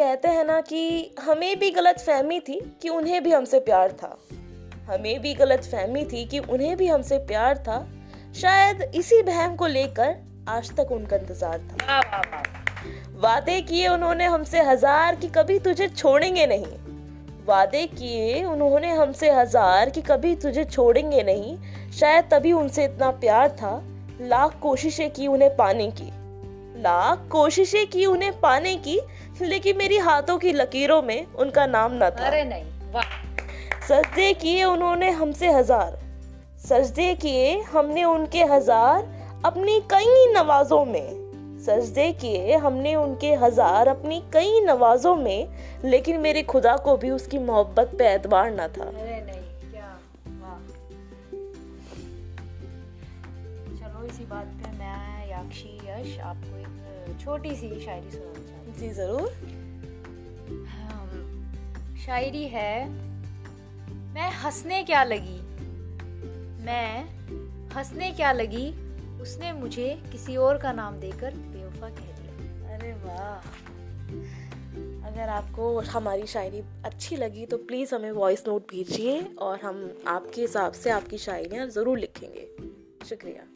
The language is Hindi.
कहते हैं ना कि हमें भी गलत फहमी थी कि उन्हें भी हमसे प्यार था। हमें भी गलत फहमी थी कि उन्हें भी हमसे प्यार था। शायद इसी बहम को लेकर आज तक उनका इंतज़ार था। वादे किए उन्होंने हमसे हज़ार कि कभी तुझे छोड़ेंगे नहीं। वादे किए उन्होंने हमसे हज़ार कि कभी तुझे छोड़ेंगे नहीं। शायद तभी उनसे इतना प्यार था लाख कोशिशें की उन्हें पाने की। लाख कोशिशें की उन्हें पाने की लेकिन मेरी हाथों की लकीरों में उनका नाम न था। अरे नहीं वाह। सजदे किए उन्होंने हमसे हज़ार। सजदे किए हमने उनके हज़ार अपनी कई नवाजों में। सजदे किए हमने उनके हज़ार अपनी कई नवाजों में लेकिन मेरे खुदा को भी उसकी मोहब्बत पे एतबार ना था। अरे नहीं। इसी बात पे मैं याक्षी यश आपको एक छोटी सी शायरी सुनाना चाहती जी ज़रूर। शायरी है मैं हंसने क्या लगी? मैं हंसने क्या लगी? उसने मुझे किसी और का नाम देकर बेवफा कह दिया। अरे वाह। अगर आपको हमारी शायरी अच्छी लगी तो प्लीज़ हमें वॉइस नोट भेजिए और हम आपके हिसाब से आपकी शायरियाँ ज़रूर लिखेंगे। शुक्रिया।